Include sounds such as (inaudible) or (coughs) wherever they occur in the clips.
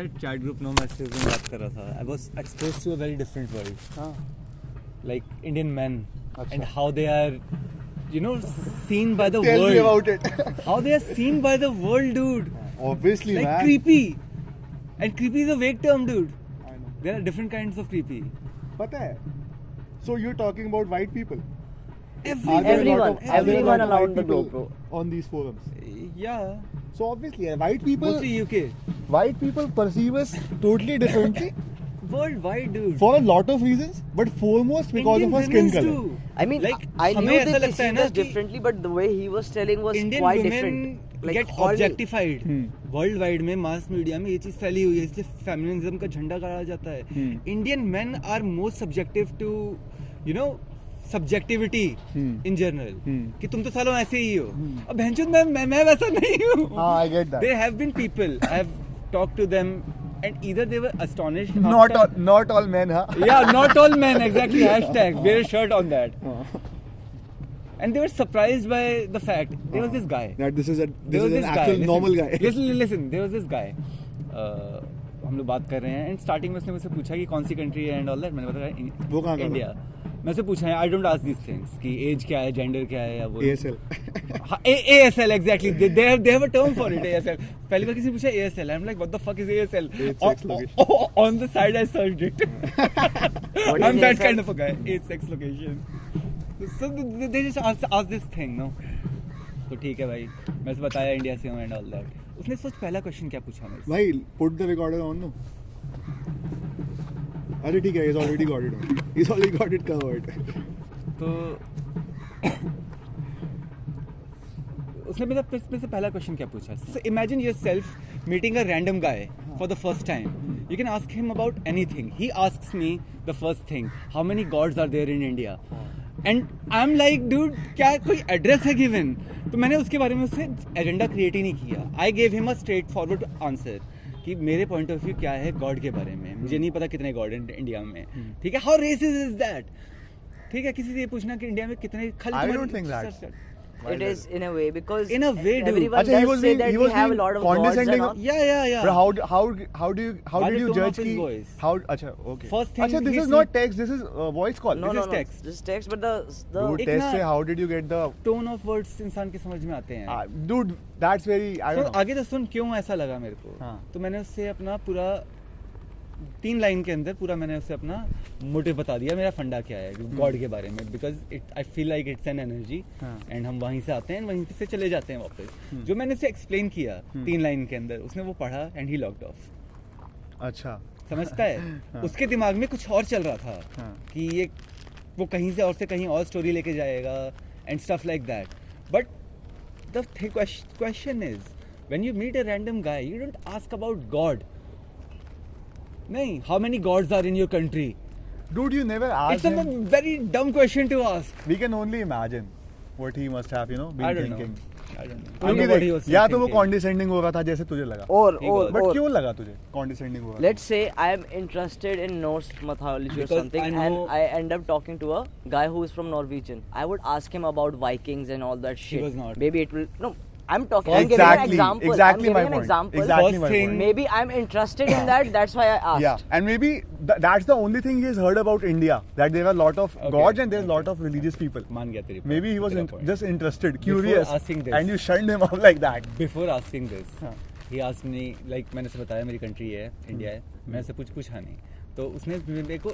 that chat group no messages में बात कर रहा था I was exposed to a very different world हाँ like Indian men अच्छा. and how they are you know seen by the Tell world me about it. how they are seen by the world dude Obviously, like man. creepy and creepy is a vague term dude I know. there are different kinds of creepy पता है? So you're talking about white people? Every, Are there a Everyone, lot of- are there a everyone lot of around white the globe, people On these forums. yeah So obviously, uh, white people, mostly UK white people perceive us totally differently worldwide dude for a lot of reasons, but foremost because Indian of our skin color. too. I mean, like I हमें knew they perceived us differently, but the way he was telling was Indian quite women different. Like objectified Hmm. World wide में mass media में ये चीज़ फैली हुई है इसलिए feminism का झंडा गाड़ा जाता है Hmm. Indian men are most subjective to you know subjectivity in general कि तुम तो सालों ऐसे ही हो। hmm. अब बहन मैं, मैं मैं वैसा नहीं हूँ। They have been people I have talk to them and इधर they were astonish not not all man या not all man exactly hashtag wear shirt on that And they were surprised by the fact there wow. was this guy. That this is a this is this an actual guy. normal listen, (laughs) listen, there was this guy. Uh, हम लोग बात कर रहे हैं and starting में उसने मुझसे पूछा कि कौन सी कंट्री है एंड ऑल दैट मैंने बताया इंडिया मैं से पूछा है I don't ask this things कि एज क्या है जेंडर क्या है या वो ASL. ASL exactly they, they have they have a term for it ASL पहली बार किसी पूछा ASL I'm like what the fuck is ASL Age, sex, On- location. on- on the side I searched it What I'm is that ASL? kind of a guy age sex location so they, they just ask, ask this thing no तो ठीक है भाई मैं उसे बताया India से हूँ and all that उसने सोच पहला क्वेश्चन क्या पूछा मेरे भाई put the recorder on no. अरे ठीक है already got it on. He's already got it covered. तो उसने मेरा में से पहला क्वेश्चन क्या पूछा? So imagine yourself meeting a random guy for the first time you can ask him about anything he asks me the first thing how many gods are there in India and I am like dude क्या कोई address है given तो मैंने उसके बारे में उससे agenda create ही नहीं किया. I gave him a straightforward answer कि मेरे पॉइंट ऑफ़ व्यू क्या है गॉड के बारे में? मुझे नहीं पता कितने गॉड हैं इंडिया में। ठीक है? हाउ रेसिस इज़ दैट ठीक है? किसी से ये पूछना कि इंडिया में कितने खाली It is in a way because In a way, dude. everyone अच्छा, he was say being- that he we was have a lot of gods and condescending all. Yeah, yeah, yeah. But how how how do you how By did you judge his ki voice. how अच्छा okay First thing अच्छा this is not text this is uh, voice call No, This no, is no. text. This is text, but the the dude text से how did you get the tone of words इंसान के समझ में आते हैं uh, dude that's very I soon don't know आगे तो सुन क्यों ऐसा लगा मेरे को हाँ। तो मैंने उससे अपना पूरा तीन लाइन के अंदर पूरा मैंने उससे अपना मोटिव बता दिया मेरा फंडा क्या है गॉड के बारे में because it I feel like it's an energy. And हम वहीं से आते हैं वहीं से चले जाते हैं वापस। जो मैंने उसे एक्सप्लेन किया तीन लाइन के अंदर उसने वो पढ़ा एंड ही लॉक्ड ऑफ़ अच्छा। समझता है? (laughs) हाँ। उसके दिमाग में कुछ और चल रहा था हाँ। कि ये वो कहीं से और से कहीं और स्टोरी लेके जाएगा and stuff like that but the question is when you meet a random guy you don't ask about god नहीं how many gods are in your country dude you never it's asked uh him very dumb question to ask we can only imagine what he must have you know been I don't know thinking I don't know क्योंकि देख, या तो वो condescending हो रहा था जैसे तुझे लगा or He or got- but or क्यों लगा तुझे condescending हो रहा let's say I am interested in Norse mythology or Because something, I know- and I end up talking to a guy who is from Norwegian. I would ask him about Vikings and all that shit. was not. Maybe it will no. I'm talking. Exactly. I'm giving an example. exactly I'm giving my an point. example. Exactly First my thing- point. Maybe I'm interested in that. That's why I asked. Yeah, and maybe th- that's the only thing he's heard about India. That there are a lot of Okay, gods and there's a okay. lot of religious people. मान गया तेरी Maybe he was in- point. just interested, curious, Before asking this. and you shunned him off like that. Before asking this हाँ। He ask me like मैंने उसे बताया मेरी country है India है मैं उससे कुछ पूछा नहीं तो उसने मेरे को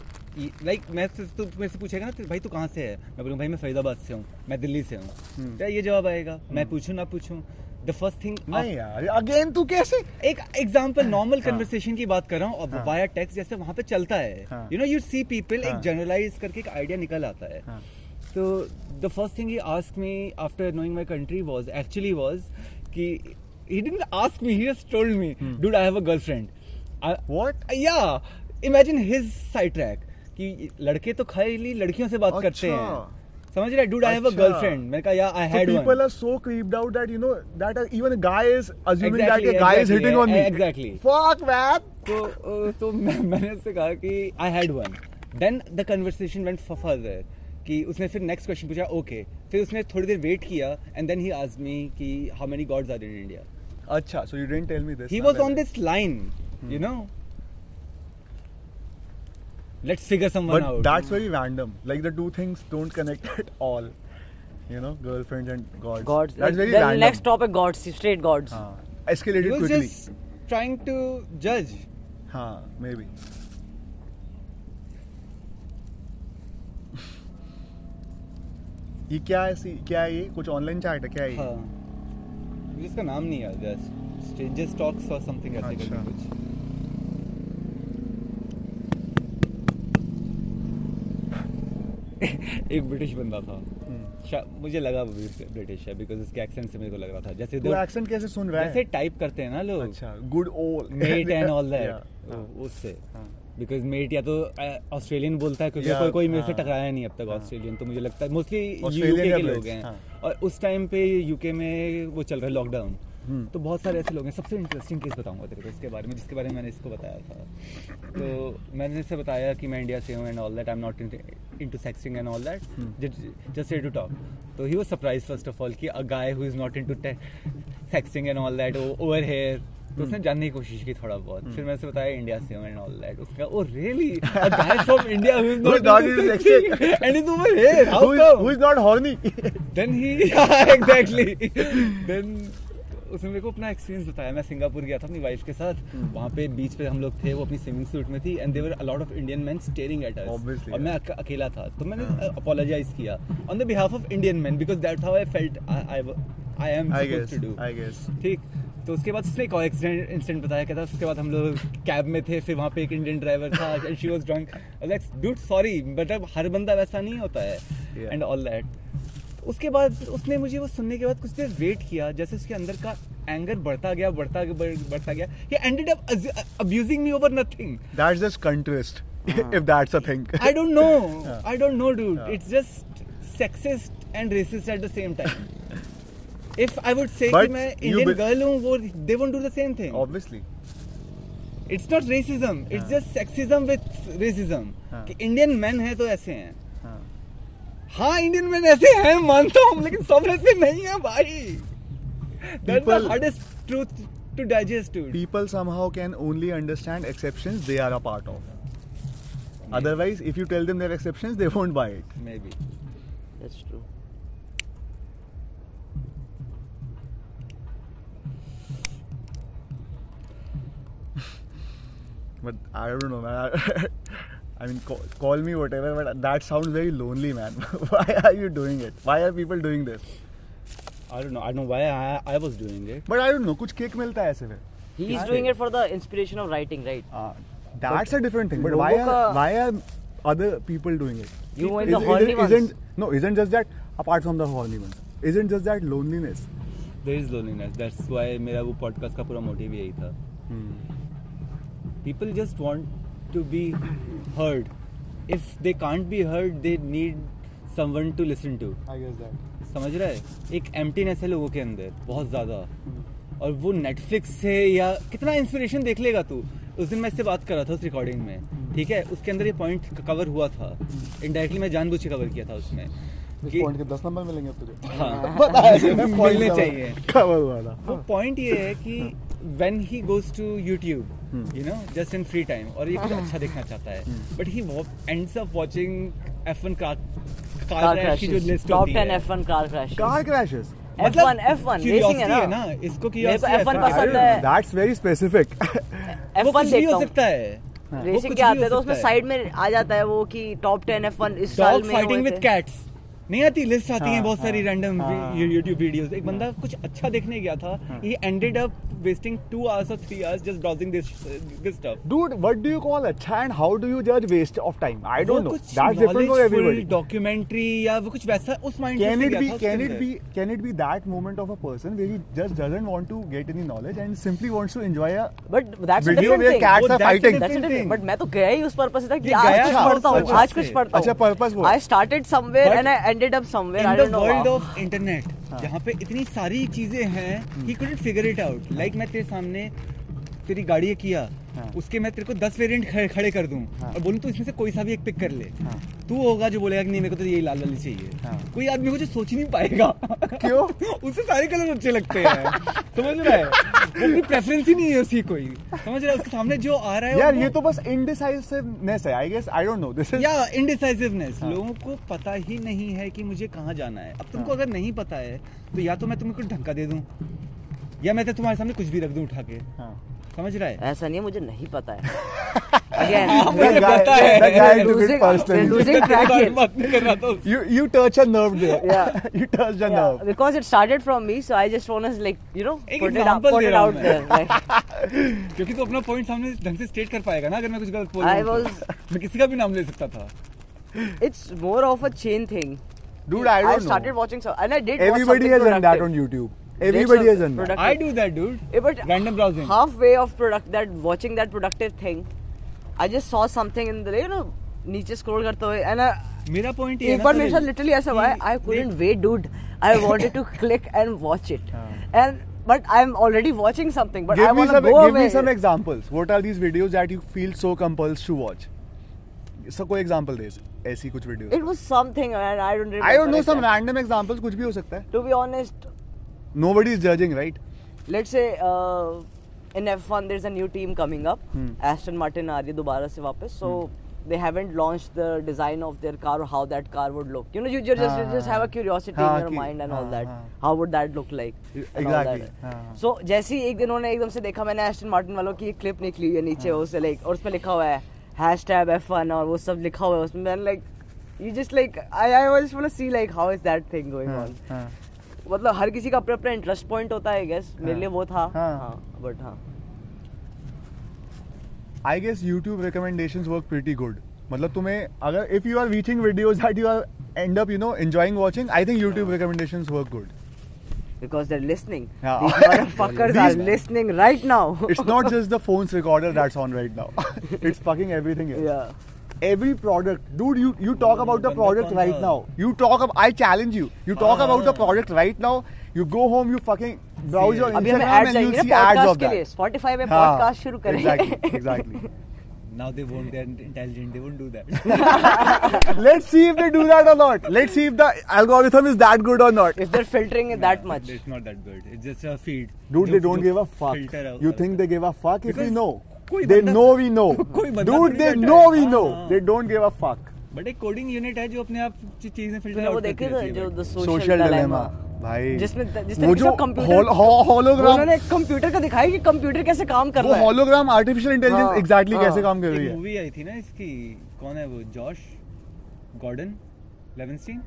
लाइक मैं तो तू मेरे से पूछेगा ना तो भाई तू कहाँ से है मैं बोलूँ भाई मैं फरीदाबाद से हूँ मैं दिल्ली से हूँ हम्म। क्या ये जवाब आएगा मैं पूछूँ ना पूछूँ द फ़र्स्ट थिंग यार अगेन तू कैसे एक एग्जांपल नॉर्मल हाँ। कन्वर्सेशन की बात कर रहा हूँ और हाँ। वाया टेक्स्ट जैसे वहाँ पे चलता है हाँ। You know you see people एक हाँ। जनरलाइज करके एक आइडिया निकल आता है हाँ। तो the first thing he ask me after knowing my country was actually was कि he didn't ask me he just told me Hmm. dude i have a girlfriend I, What? yeah imagine his side track कि लड़के तो खाली लड़कियों से बात करते अच्छा। हैं समझ रहे डूड आई हैव अ अच्छा। गर्लफ्रेंड मैंने कहा या I had one are so creeped out that you know that uh, even a guy is assuming Exactly, that a guy is exactly, hitting on me. exactly. Fuck man. तो तो मैं, मैंने उससे कहा कि I had one then the conversation went further कि उसने फिर नेक्स्ट क्वेश्चन पूछा ओके फिर उसने थोड़ी देर वेट किया and then he asked me कि how many gods are in India अच्छा, so you didn't tell me this. He was on this line You know. Let's figure someone But out. that's very random. Like the two things don't connect at all. You know, girlfriends and gods. Gods. That's like, very then random. next topic, gods, straight gods. हाँ, he was quickly. just trying to judge. हाँ, maybe. ये क्या है सी- क्या है ये कुछ online chat है क्या है ये हाँ इसका नाम नहीं याद है स्ट्रेंजर्स टॉक्स और समथिंग ऐसे करके अच्छा। कुछ एक ब्रिटिश बंदा था। मुझे लगा वो ब्रिटिश है बिकॉज़ उसके एक्सेंट से मेरे को लग रहा था जैसे तू एक्सेंट कैसे सुन रहा जैसे है टाइप करते हैं ना लोग अच्छा good ol' mate and all that हाँ, उससे हाँ। बिकॉज़ मेट या तो ऑस्ट्रेलियन बोलता है क्योंकि Yeah, कोई कोई मेरे से हाँ, टकराया नहीं अब तक हाँ। ऑस्ट्रेलियन तो मुझे लगता है मोस्टली यूके के लोग हैं हाँ। और उस टाइम पे यूके में वो चल रहा है लॉकडाउन। तो बहुत सारे ऐसे लोग हैं। सबसे इंटरेस्टिंग केस बताऊँगा तेरे को इसके बारे में जिसके बारे में मैंने इसको बताया था। तो मैंने इससे बताया कि मैं इंडिया से हूँ and all that I am not into sexting and all that just here to talk तो he was surprise first of all कि a guy who is not into sexting and all that over here तो उसने जानने की कोशिश की थोड़ा बहुत। फिर मैंने बताया इंडिया से हूँ एंड ऑल दैट उसका ओ really a guy from India who is not into sexting and is over here how come who is not (laughs) horny? Then he exactly then उसने मेरे को अपना एक्सपीरियंस बताया। मैं सिंगापुर गया था अपनी वाइफ के साथ। वहाँ पे बीच पे हम लोग थे वो अपनी स्विमिंग सूट में थी and there were a lot of Indian man staring at us और मैं अक- अकेला था। तो मैंने अपोलोजाइज किया। On the behalf of Indian man because that how I felt I am to do ठीक। तो उसके बाद उसने एक और एक्सीडेंट इंसिडेंट बताया कहता उसके बाद हम लोग कैब में थे फिर वहाँ पे एक इंडियन ड्राइवर था and she was drunk like dude sorry मतलब हर बंदा वैसा नहीं होता है। एंड ऑल दैट उसके बाद उसने मुझे वो सुनने के बाद कुछ देर वेट किया जैसे उसके अंदर का एंगर बढ़ता गया बढ़ता गया बढ़ता गया। He ended up abusing me over nothing just cunt twist (laughs) if that's a thing. I don't know I don't know dude it's just sexist and racist at the same time if I would say कि मैं Indian girl हूँ वो they won't do the same thing obviously. It's not racism it's. Just sexism with racism. कि Indian man है तो ऐसे हैं। हाँ. हाँ इंडियन मैन ऐसे हैं मानता हूँ लेकिन सब ऐसे नहीं है भाई that's the People- hardest truth to digest people somehow can only understand exceptions they are a part of Maybe. otherwise if you tell them they're exceptions they won't buy it maybe That's true. but i don't know man I mean, call, call me whatever, but that sounds very lonely, man. Why are you doing it? Why are people doing this? I don't know I don't know why I was doing it But I don't know, कुछ kick मिलता है ऐसे में. He is doing it for the inspiration of writing, right? Uh, that's but a different thing. But why are, why are other people doing it? You Is- the is- horny ones. isn't, No, isn't just that, apart from the horny ones, isn't just that loneliness. There is loneliness that's why मेरा वो podcast का पूरा motive यही था people just want to be heard. If they can't be heard they need someone to listen to. I guess that. समझ रहा है? एक एम्प्टीनेस है लोगों के अंदर बहुत ज़्यादा। और वो नेटफ्लिक्स से या कितना इंस्पिरेशन देख लेगा तू? उस दिन मैं इससे बात कर रहा था उस रिकॉर्डिंग में ठीक है? उसके अंदर ये पॉइंट कवर हुआ था। इनडायरेक्टली मैं जानबूझ के कवर किया था उसमें। पॉइंट के 10 नंबर मिलेंगे तुझे। हाँ। (laughs) (laughs) मिलने चाहिए। (laughs) Cover हुआ था। वो पॉइंट ये है कि when he goes to YouTube, Hmm. you know, just in free time, और ये कुछ अच्छा देखना चाहता है, but he ends up watching F1 car car Car crash की जो crashes. list Top 10 F1 car crashes. car crashes F1 F1 racing है ना? है ना इसको मेरे को F1 पसंद है। that's very specific F1 देखता हो हूँ सकता है रेसिंग कुछ के भी आते हो हैं तो उसमें सकता साइड में आ जाता है वो कि टॉप 10 F1 इस साल में फाइटिंग विद। कैट्स नहीं आती लिस्ट आती हाँ, है बहुत हाँ, सारी रैंडम हाँ, यूट्यूब वीडियोस एक बंदा कुछ अच्छा देखने गया था ये ended up wasting two hours और three hours just browsing this this stuff dude what do you call अच्छा एंड हाउ डू यू जज waste of time I don't know that's different for everybody documentary या वो कुछ वैसा उस mind can it be can it be can it be that moment of a person where he just doesn't want to get any knowledge and simply wants to enjoy but that's video where cats are fighting but मैं तो गया ही उस purpose से था कि आज पढ़ता हूँ आज कुछ पढ़ता हूँ। अच्छा पर्पस वो I started somewhere and I ended up somewhere I the don't world know world internet जहाँ पे इतनी सारी चीज़ें हैं he couldn't figure it out. Like मैं तेरे सामने तेरी गाड़ी किया हाँ। उसके मैं तेरे को दस वेरिएंट खड़े कर दूँ हाँ। और बोलूँ तो इसमें से कोई सा भी एक पिक कर ले हाँ। तू होगा जो बोलेगा कि नहीं मेरे को तो यही लाल वाली चाहिए हाँ। कोई आदमी को जो सोच ही नहीं पाएगा क्यों? (laughs) उसे सारे कलर अच्छे लगते हैं समझ रहा है अपनी प्रेफरेंस ही नहीं है उसकी कोई समझ रहा है उसके सामने जो आ रहा है यार ये तो बस इंडिसाइसिवनेस है I guess I don't know this is या इनडिसाइसिवनेस हाँ। लोगों को पता ही नहीं है कि मुझे कहाँ जाना है अब तुमको हाँ। अगर नहीं पता है तो या तो मैं तुम्हें कुछ ढंका दे दूँ या मैं तो तुम्हारे सामने कुछ भी रख दूँ उठा के हाँ समझ रहा है ऐसा नहीं है मुझे नहीं पता है अगेन मुझे पता है। that guy took it personally. losing track here. You you touch a nerve there. Yeah. you touched a Yeah, nerve. because it started from me, so I just want to like you know put it out, put it out there. Like, क्योंकि तू अपना point सामने ढंग से state कर पाएगा ना अगर मैं कुछ गलत बोल हूँ was- तो। मैं किसी का भी नाम ले सकता था it's more of a chain thing. Dude, I don't I started know. watching so, and I did. watch Everybody something has done that on YouTube. Everybody has done that. I do that dude Yeah, but Random browsing. halfway of product that watching that productive thing, I just saw something in the you know नीचे scroll करते हुए and I, मेरा point ये है एक बार मेरे साथ literally ऐसा हुआ है कि I couldn't wait dude I wanted to click and watch it हाँ. and but I'm already watching something but I give me want to some go give away me some examples. What are these videos that you feel so compelled to watch? So कोई example दे ऐसी कुछ videos. it was something and I don't remember I don't know some random examples कुछ भी हो सकता है. to be honest Nobody is judging, right? let's say uh, in F1 there's a new team coming up Hmm. Aston Martin आ रही है दोबारा से वापस so they haven't launched the design of their car or how that car would look you know you, you just you just have a curiosity हाँ, in your mind and all हाँ, that हाँ. how would that look like Exactly. हाँ, हाँ. so जैसे ही एक दिन उन्होंने एकदम से देखा मैंने एस्टन मार्टिन वालों की एक क्लिप निकली हुई है नीचे हाँ. उसे लाइक और उसमें लिखा हुआ है हैश टैग एफ़ वन और वो सब लिखा हुआ है उसमें मैंने like you just like I I just want to see like how is that thing going हाँ, on हाँ. मतलब हर किसी का अपना अपना इंटरेस्ट पॉइंट होता है गेस मेरे हाँ। लिए वो था हाँ। हाँ बट हाँ I guess YouTube recommendations work pretty good. मतलब तुम्हें अगर if you are reaching videos that you are end up you know enjoying watching, I think YouTube recommendations work good. because they're listening. Yeah. These motherfuckers are listening right now. It's not just the phone's recorder that's on right now. it's fucking everything else. yeah. every product. Dude you, you talk about the product right now. You talk about i challenge you. You talk about the ah. product right now. You go home you fucking browse your instagram and you see ads of that. spotify mein podcast shuru kare exactly exactly. (laughs) Now they won't they're intelligent they won't do that. (laughs) Let's see if they do that or not. Let's see if the algorithm is that good or not. If they're filtering it that much. it's not that good. It's just a feed. Dude they, don't give a fuck. you think they give a fuck? If we know. कोई They बंदा- know we know. (laughs) कोई है। we हाँ, know. हाँ। They don't give a fuck. But एक coding unit है जो अपने आप चीज़ें फ़िल्टर वो आउट देखे थे जो द सोशल dilemma. डिलेमा भाई जिसमें जिसमें वो जो कंप्यूटर hologram उन्होंने कंप्यूटर का दिखाया कि कंप्यूटर कैसे काम कर रहा है hologram artificial intelligence हाँ, exactly हाँ। कैसे काम कर रही है मूवी आई थी ना इसकी कौन है वो जॉश गॉर्डन लेवेंस्टीन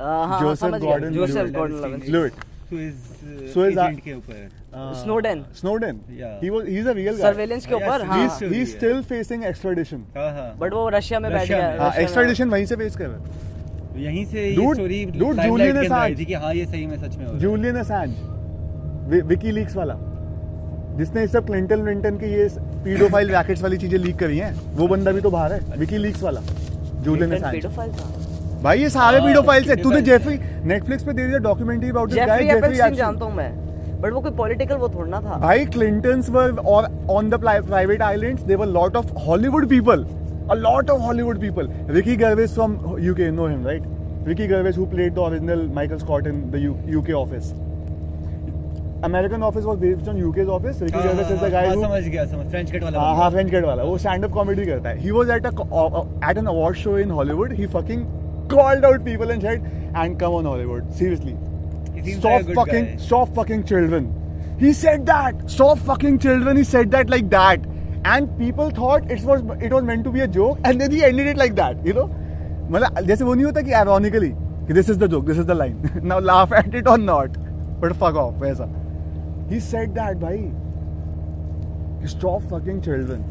हाँ, हाँ, Joseph समझ Joseph Gordon Levitt. Levitt. Agent के ऊपर Uh, Snowden. Snowden. Yeah. He was he's a real guy. Surveillance के ऊपर हाँ He's story he's है। still facing extradition. हाँ हाँ बट वो रशिया में बैठ गया। हाँ वहीं से face कर रहा है यहीं से ये स्टोरी Julian के हाँ ये सही में सच में हो रहा है जूलियन असैंज विकी लीक्स वाला जिसने सब क्लिंटन विंटन की ये पीडोफाइल रैकेट्स वाली चीज़ें लीक करी हैं वो बंदा भी तो बाहर है विकी लीक्स वाला जूलियन Clinton असैंज pedophile था भाई ये सारे हाँ, पीडोफाइल्स है तूने जेफरी नेटफ्लिक्स पे दे दिया documentary about this guy Jeffrey जानता हूँ मैं बट वो कोई पॉलिटिकल वो थोड़ा ना था भाई क्लिंटन्स वर और on the private islands there were lot of Hollywood people a lot of Hollywood people. Ricky Gervais from UK, know him, right? Ricky Gervais, who played the original Michael Scott in the U- UK office. American Office was based on UK's office. Ricky हाँ, Gervais हाँ, is the हाँ, हाँ, समझ गया समझ French cut वाला हाँ। हाँ फ्रेंच कट वाला वो स्टैंड अप कॉमेडी करता है he was at a at an award show in Hollywood he fucking called out people and said and come on Hollywood seriously He seems stop like a good fucking guy. stop fucking children he said that stop fucking children he said that like that and people thought it was it was meant to be a joke and then he ended it like that you know मतलब जैसे वो नहीं होता कि ironically कि this is the joke this is the line (laughs) now laugh at it or not but fuck off वैसा he said that भाई stop fucking children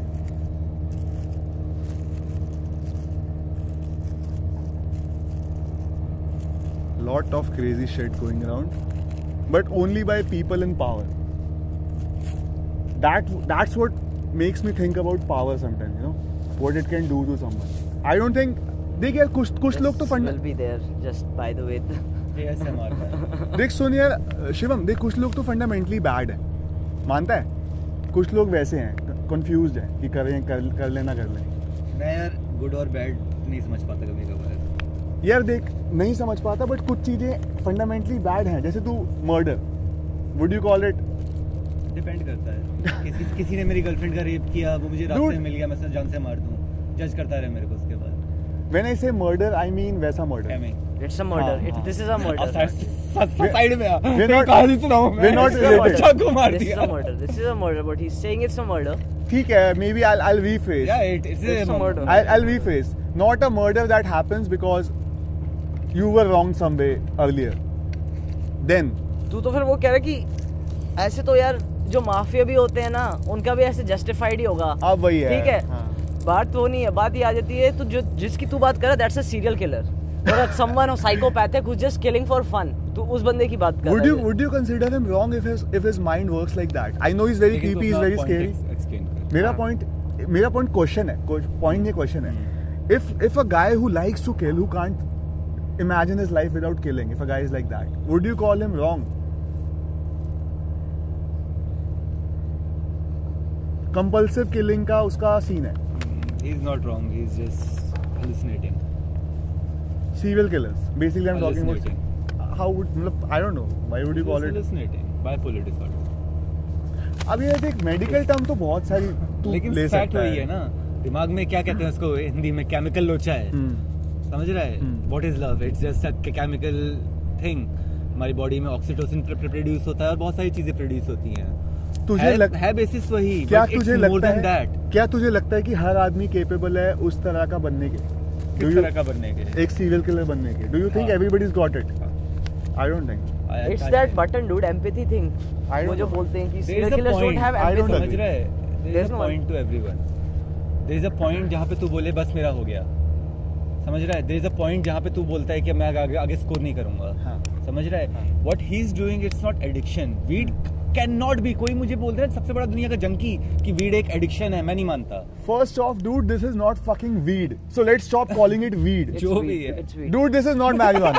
Lot of crazy shit going around but only by people in power that that's what makes me think about power sometimes you know what it can do to someone i don't think देख यार कुछ कुछ लोग तो fund will be there just by the way ASMR का। देख सुन यार शिवम देख कुछ लोग तो फंडामेंटली बैड है मानता है कुछ लोग वैसे हैं कंफ्यूज्ड है कि करें कर कर लेना कर लें मैं यार गुड और बैड नहीं समझ पाता कभी कभार यार देख नहीं समझ पाता बट कुछ चीज़ें फंडामेंटली बैड है। जैसे तू murder would you call it depend करता है। किसी किसी ने मेरी गर्लफ्रेंड का रेप किया वो मुझे रास्ते में मिल गया मैं जान से मार दूँ। जज करता रहे मेरे को उसके बाद। When I say murder I mean वैसा murder I mean it's a murder it this is a murder side में आ। वी नॉट कहानी सुनाओ वी नॉट बच्चा को मार दिया this a murder this is a murder but he is saying it's a murder ठीक है maybe I will we या it is a murder I will we not a murder that happens because you were wrong some way earlier. Then, तू तो फिर वो कह रहा है कि ऐसे तो यार जो माफिया भी होते हैं ना उनका भी ऐसे जस्टिफाइड ही होगा अब वही है ठीक है हाँ। बात वो नहीं है बात ये आ जाती है तो जो जिसकी तू बात कर रहा है दैट्स अ सीरियल किलर और someone psychopathic who's just killing for fun तू उस बंदे की बात कर would you है would you consider him wrong if his if his mind works like that? I know he's very लेकिन तू creepy, he's अपना very point scary. ex- explain कर मेरा हाँ। point मेरा point question है point ये question है hmm. if if a guy who likes to kill who can't imagine his life without killing if a guy is like that. Would you call him wrong? Compulsive killing का उसका scene है. He is not wrong he is just hallucinating serial killers basically I am talking about how would मतलब I don't know why would you call it hallucinating bipolar disorder अब ये देख medical term तो बहुत सारी लेकिन ले सकता है। ना। दिमाग में क्या कहते हैं उसको? हिंदी में केमिकल लोचा है. Hmm. समझ रहा है। What is love it's just a chemical thing हमारी बॉडी में ऑक्सीटोसिन प्रोड्यूस होता है और बहुत सारी चीज़ें प्रोड्यूस होती हैं। तुझे है, लग है बेसिस वही क्या तुझे लगता है that. क्या तुझे लगता है कि हर आदमी केपेबल है उस तरह का बनने के? किस you- तरह का बनने के? एक सीरियल किलर बनने के। डू यू थिंक हाँ। Everybody's got it I don't think it's that button dude empathy thing वो जो बोलते हैं कि point. have I don't empathy. समझ रहा? है is a no point to everyone. There is a point जहाँ पे तू बोले बस मेरा हो गया. समझ रहा है? देर इज़ अ पॉइंट जहाँ पे तू बोलता है कि मैं आगे आगे स्कोर नहीं करूँगा। समझ रहा है? What he is doing it's not addiction weed can not be कोई मुझे बोल रहा है सबसे बड़ा दुनिया का जंकी कि वीड एक एडिक्शन है मैं नहीं मानता। First of dude this is not fucking weed so let stop calling it weed जो भी है। Dude this is not marijuana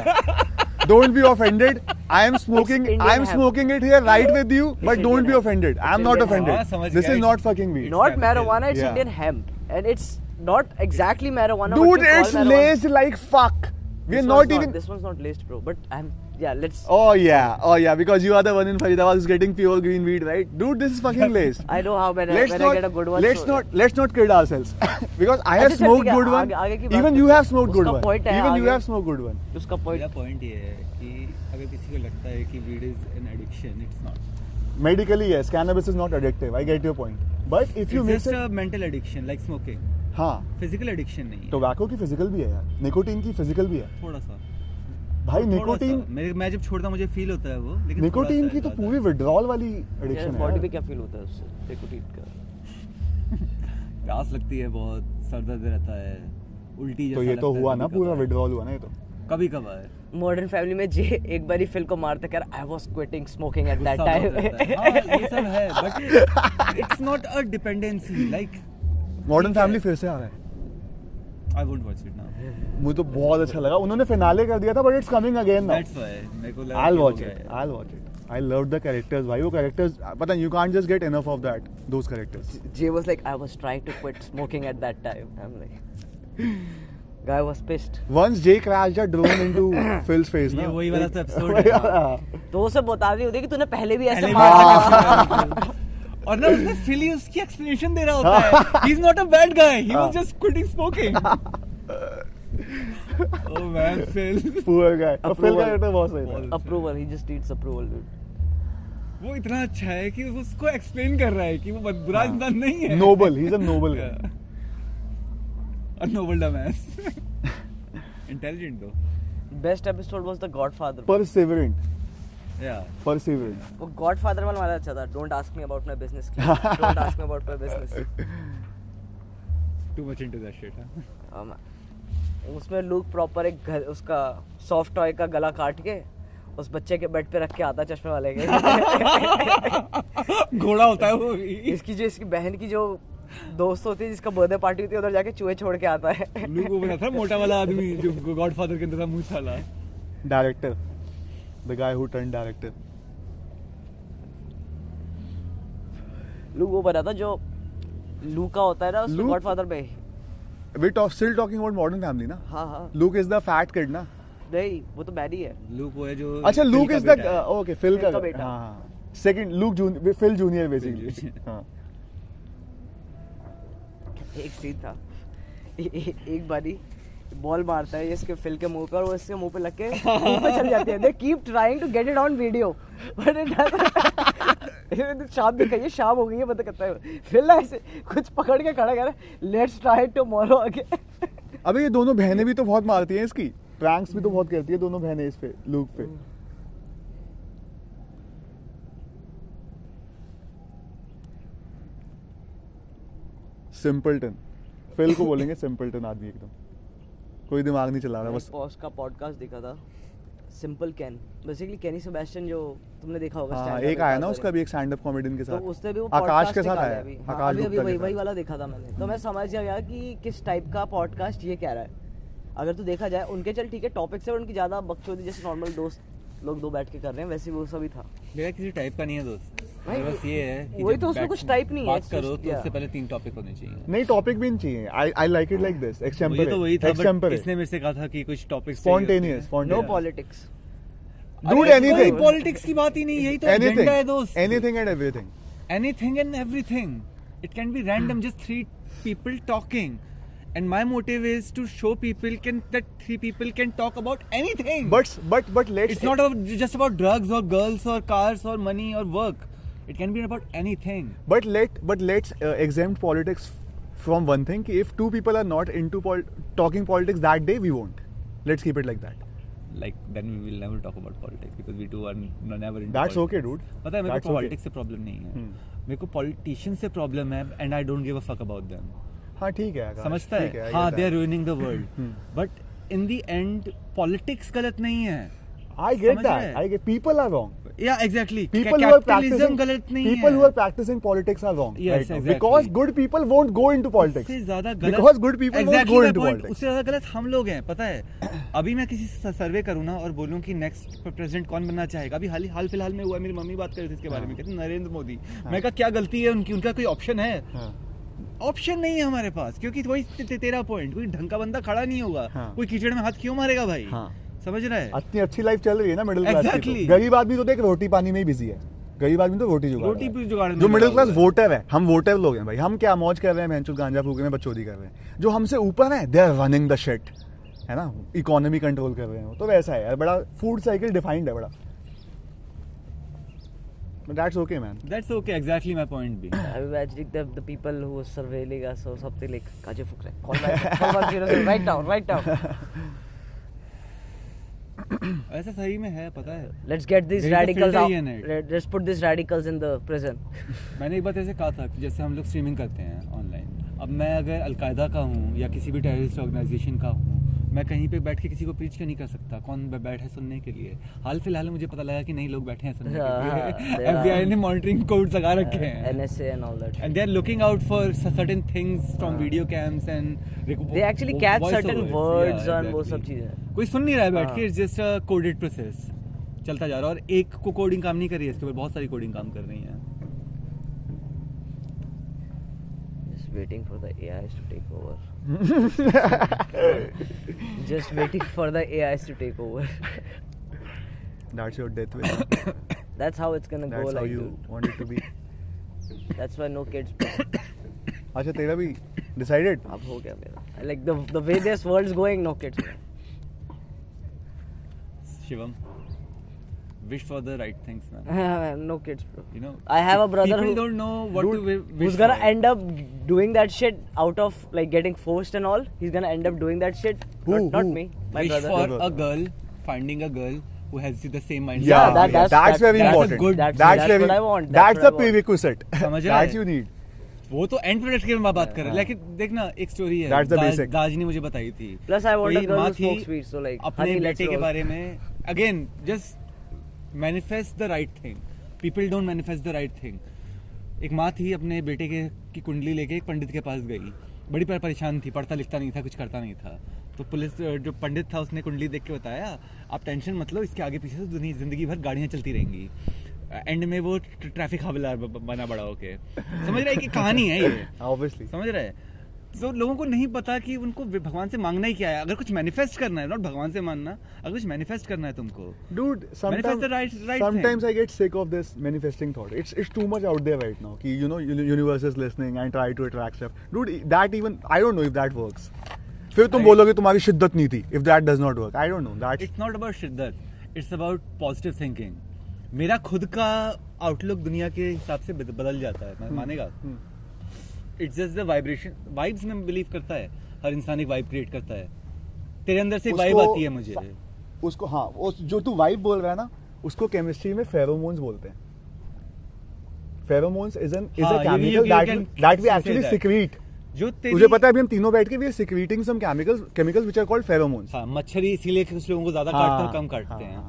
don't be offended I am smoking I am smoking it here right with you but don't be offended I am not offended this is not fucking weed not marijuana it's Indian hemp and it's not exactly marijuana. but Dude, you call it's marijuana. laced like fuck. We're This not one's even. This one's not laced, bro. But I'm. Yeah, let's. Oh yeah, oh yeah, because you are the one in Faridabad who's getting pure green weed, right? Dude, this is fucking (laughs) laced. I know how when, I, let's when not I get a good one. let's so- not let's not kid ourselves (laughs) because I have अच्छा, चल, smoked ठीक है, good one. आगे- आगे की बात Even करते you हैं। have smoked good उसका one. point है, Even you आगे- have smoked good one. उसका मेरा point. पॉइंट ये है कि अगर किसी को लगता है कि weed is an addiction it's not Medically, yes, cannabis is not addictive. I get your point. But if you it's mix just it, uh mental addiction like smoking हाँ, फ़िज़िकल एडिक्शन नहीं है। टोबैको की physical भी है यार, nicotine की physical भी है. थोड़ा सा। भाई निकोटीन मेरे मैं जब छोड़ता मुझे फील होता है वो लेकिन निकोटीन की तो पूरी विड्रॉल वाली एडिक्शन है. बॉडी पे क्या फील होता है उससे? निकोटीन का। (laughs) प्यास लगती है बहुत सर दर्द रहता है उल्टी जैसा तो ये तो हुआ ना पूरा विड्रॉल हुआ ना ये तो. कभी कभार। मॉडर्न फैमिली में जे एक बार ही फिल को मारता कर I was quitting smoking at that time ये सब है but it's not a dependency like Modern Family फिर से आ रहा है। आई वॉच इट नाउ मुझे तो बहुत अच्छा लगा। उन्होंने फिनाले कर दिया था but it's coming again now that's why मेरे को लगा I will watch it I will watch it I love the characters भाई। वो कैरेक्टर्स पता you can't just get enough of that those characters J was like I was trying to quit smoking at that time I am like guy was pissed once J crash the drone into Phil's face ना ये वही वाला (laughs) episode है। (laughs) तो उसे बता दी होती कि तूने पहले भी ऐसे मारा था। (laughs) और ना उसने फिली उसकी एक्सप्लेनेशन दे रहा होता है। He is not a bad guy he. Was just quitting smoking oh man Phil poor guy Phil का बेटा बहुत सही था। Approval he just needs approval dude वो इतना अच्छा है कि उसको एक्सप्लेन कर रहा है कि वो बुरा हाँ। इंसान नहीं है। Noble he is a noble guy a noble dumbass intelligent though best episode was the Godfather perseverant yeah Perseverant. वो Godfather वाला वाला अच्छा था. Don't ask me about my business. Don't ask me about my business. too much into that shit? Um, उसमें Luke proper एक घर उसका soft toy का गला काट के उस बच्चे के बेड पे रख के आता चश्मे वाले के (laughs) घोड़ा होता है वो इसकी जो इसकी बहन की जो दोस्त होती है जिसका बर्थडे पार्टी होती है उधर जाके चूहे छोड़ के आता है लुक वो बना था मोटा वाला आदमी जो गॉडफादर के अंदर था मूछ वाला Director. The guy who turned director. Luke वो बना था जो लूका होता है ना उसमें गॉडफादर पे। We talk still talking about Modern Family ना? हाँ हाँ। Luke is the fat kid ना? नहीं वो तो बैडी है। लूक वो है जो अच्छा Luke is the okay Phil का बेटा। हाँ second Luke junior Phil junior basically Junior। हाँ। एक सीन था। ए, ए, एक बारी बॉल मारता है ये इसके फिल के मुँह पे और वो इसके मुँह पे लग के (laughs) मुँह पे चल जाती है। They keep trying to get it on video but it शाम दिखाई है शाम हो गई है पता करता है। फिर ना ऐसे कुछ पकड़ के खड़ा कर लेट्स ट्राई टुमारो अगेन अबे ये दोनों बहनें भी तो बहुत मारती हैं इसकी। प्रैंक्स भी तो बहुत करती है दोनों बहनें इस पे लुक पे। सिंपलटन फिल को बोलेंगे सिंपलटन आदमी एकदम। कोई दिमाग नहीं चला रहा बस। पॉस का पॉडकास्ट देखा था। Simple can basically Kenny Sebastian जो तुमने देखा होगा हाँ एक आया ना उसका भी एक स्टैंड अप कॉमेडियन के तो साथ। उसने भी वो आकाश के साथ आया अभी है हाँ, आकाश अभी अभी वही वही वाला देखा था मैंने। तो मैं समझ गया कि किस टाइप का पॉडकास्ट ये कह रहा है। अगर तू देखा जाए उनके चल ठीक है टॉपिक से उनकी ज़्यादा बकचोदी जैसे नॉर्मल दोस्त लोग दो बैठ के कर रहे हैं वैसे वो सभी था। मेरा किसी टाइप का नहीं है दोस्त। भाई, बस ये है वही तो उसमें कुछ type नहीं है, करो तो उससे पहले तीन टॉपिक होने चाहिए। नहीं टॉपिक भी नहीं चाहिए। I I like it like this वो तो वही था इसने मेरे से कहा था कि कुछ topic Spontaneous, no politics anything. Politics की बात ही नहीं यही तो एजेंडा है दोस्त। Anything and everything anything and everything. It can be random, just three people talking. And my motive is to show people can that three people can talk about anything. But but but let's it's not about, just about drugs or girls or cars or money or work. It can be about anything. But let but let's uh, exempt politics from one thing. If two people are not into pol- talking politics that day, we won't. Let's keep it like that. Like then we will never talk about politics because we two are n- never into That's politics. okay, dude. पता है मेरे That's को okay. Politics से problem नहीं है Hmm. मेरे को politician से प्रॉब्लम है and I don't give a fuck about them हाँ ठीक है समझता ठीक है हाँ they are ruining the world Hmm. But in the end politics गलत नहीं है I get that. I get people are wrong. या exactly People who are practicing people who are practicing politics are wrong. Yes, right exactly. Because good people won't go into politics. उससे ज़्यादा गलत Because good people exactly won't Exactly go into politics. उससे ज़्यादा गलत हम लोग हैं पता है अभी मैं किसी से सर्वे करूँ ना और बोलूँ कि नेक्स्ट प्रेसिडेंट कौन बनना चाहेगा अभी हाल हाल फ़िलहाल में हुआ मेरी मम्मी बात कर रही थी इसके बारे में कहते नरेंद्र मोदी मैं कहा क्या गलती है उनकी उनका कोई ऑप्शन है हाँ. ऑप्शन नहीं है हमारे पास क्योंकि वही ते- ते- तेरा पॉइंट कोई ढंग का बंदा खड़ा नहीं होगा हाँ. कोई कीचड़ में हाथ क्यों मारेगा भाई हाँ. समझ रहा है इतनी अच्छी लाइफ चल रही है ना मिडिल क्लास की Exactly. तो। गरीब आदमी तो देख रोटी पानी में ही बिज़ी है गरीब आदमी तो रोटी जुगाड़ रोटी जुगाड़ जो मिडिल क्लास वोटर है हम वोटर लोग हैं भाई हम क्या मौज कर रहे हैं भैंचो गांजा फूके में बचौदी कर रहे हैं जो हमसे ऊपर है they are running the shit है ना इकोनॉमी कंट्रोल कर रहे हैं तो वैसा है यार बड़ा फ़ूड साइकिल डिफाइंड है बड़ा that's okay man That's okay, exactly my point being. I'm imagining the, the people who are surveilling us or something like Kaje Fukre. Call my call my zero zero right now, right now. ऐसा सही में है पता है Let's get these There is a radicals filter out. in it. Let- Let's put these radicals in the prison. मैंने एक बात ऐसे कहा था कि जैसे हम लोग स्ट्रीमिंग करते हैं ऑनलाइन अब मैं अगर अलकायदा का हूँ या किसी भी टेररिस्ट ऑर्गेनाइजेशन का हूँ मैं कहीं पे बैठ के किसी को प्रीच क्यों नहीं कर सकता? कौन बैठ सुनने के लिए? हाल फ़िलहाल मुझे पता लगा कि नहीं लोग बैठे हैं सुनने के लिए। (laughs) एफबीआई ने मॉनिटरिंग कोड्स लगा रखे हैं NSA and all that and they are looking out for certain things from video cams and they actually catch certain words on वो सब चीज़ें कोई सुन नहीं रहा है बैठ के it's just a coded process चलता जा रहा है और एक को कोडिंग काम नहीं कर रही है इसके ऊपर बहुत सारी कोडिंग काम कर रही हैं। Just waiting for the AIs to take over (laughs) Just waiting for the AIs to take over. (laughs) That's your death way (coughs) That's how it's gonna go that's how like you dude. Want it to be (coughs) That's why no kids. अच्छा तेरा भी decided अब हो गया मेरा. Like the the way this world's going, no kids. man. Shivam Wish for the right things man no kids, bro. you know I have a brother people who- don't know what Dude, to wish Who's gonna for. end up doing that shit out of like getting forced and all? He's gonna end up doing that shit. Who? Not, who? not me, my wish brother. for Brother. a girl finding a girl who has the same mindset Yeah, that- yeah, that's- that's, very that's important. good- that's, that's very, what I want, That's, that's the prerequisite. that's you need. वो तो and product के में बात कर रहे हैं हाँ. लेकिन देखना एक स्टोरी है That's the दाज, basic. दाज ने मुझे बताई थी Plus, I want a कोई girl माँ who थी, so, like, अपने बेटे के बारे में again just manifest the right thing people don't manifest the right thing एक माँ थी अपने बेटे के की कुंडली लेके एक पंडित के पास गई। बड़ी पर परेशान थी पढ़ता लिखता नहीं था कुछ करता नहीं था। तो पुलिस जो पंडित था उसने कुंडली देख के बताया आप टेंशन मत लो इसके आगे पीछे से दुनिया ज़िंदगी भर गाड़ियाँ चलती रहेंगी। एंड में वो ट्रैफ़िक हवलदार बना बड़ा होके। समझ रहे हैं कि कहानी है ये? (laughs) ऑब्वियसली समझ रहे हैं? जो लोगों को नहीं पता कि उनको भगवान से मांगना ही क्या है। अगर कुछ मैनिफेस्ट करना है नॉट भगवान से मानना अगर कुछ मैनिफेस्ट करना है तुमको। Dude sometimes I get sick of this manifesting thought it's it's too much out there right now कि you know universe is listening and try to attract stuff dude that even I don't know if that works फिर तुम बोलोगे तुम्हारी शिद्दत नहीं थी। If that does not work I don't know that it's not about शिद्दत it's about positive thinking मेरा खुद का आउटलुक दुनिया के हिसाब से बदल जाता है मैं hmm. मानेगा. It's just the vibration vibes में बिलीव करता है। हर इंसान एक वाइब क्रिएट करता है। तेरे अंदर से वाइब आती है मुझे। उसको हाँ उस जो तू वाइब बोल रहा है ना उसको केमिस्ट्री में फेरोमोन्स बोलते हैं। फेरोमोन्स इज़ एन इज़ हाँ, a chemical that that we actually. Secrete जो तुझे पता है अभी हम तीनों बैठ के we are secreting some chemicals chemicals which are called pheromones हाँ मच्छरी इसीलिए कुछ लोगों को ज़्यादा हाँ, काटते हैं कम काटते हाँ, हैं।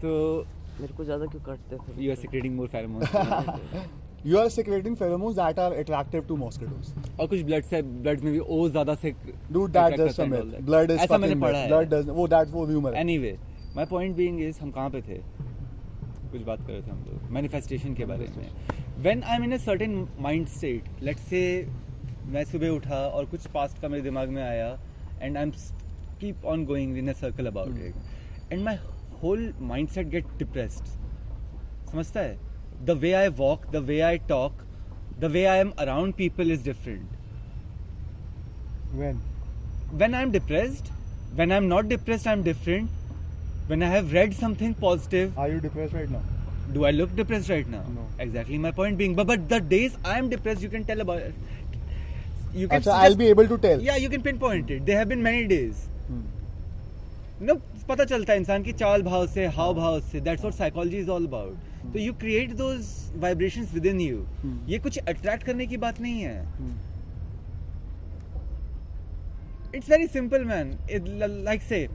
तो मेरे को ज़्यादा क्यों काटते हैं? You are secreting more pheromones you are secreting pheromones that are attractive to mosquitoes और कुछ ब्लड से ब्लड में भी ओ ज़्यादा से and all myth. that. Blood is ऐसा मैंने पढ़ा है। Blood does वो that वो rumor है. Anyway my point being is हम कहाँ पे थे? कुछ बात कर रहे थे हम लोग। मैनिफेस्टेशन के बारे में। When I am in a certain mind state let's say मैं सुबह उठा और कुछ पास्ट का मेरे दिमाग में आया and I am keep on going in a circle about it and my whole mind set get depressed समझता है? The way I walk the way I talk the way I am around people is different When? when I'm depressed, when I'm not depressed, I'm different. When I have read something positive, Are you depressed right now? do I look depressed right now? No. Exactly my point being. But but the days I'm depressed, you can tell about it. You can अच्छा, just- I'll be able to tell. Yeah, you can pinpoint it. There have been many days. Hmm. No, पता चलता है इंसान की चाल भाव से हाव भाव से that's what psychology is all about तो you create those vibrations within you. ये कुछ अट्रैक्ट करने की बात नहीं है. It's very simple man like say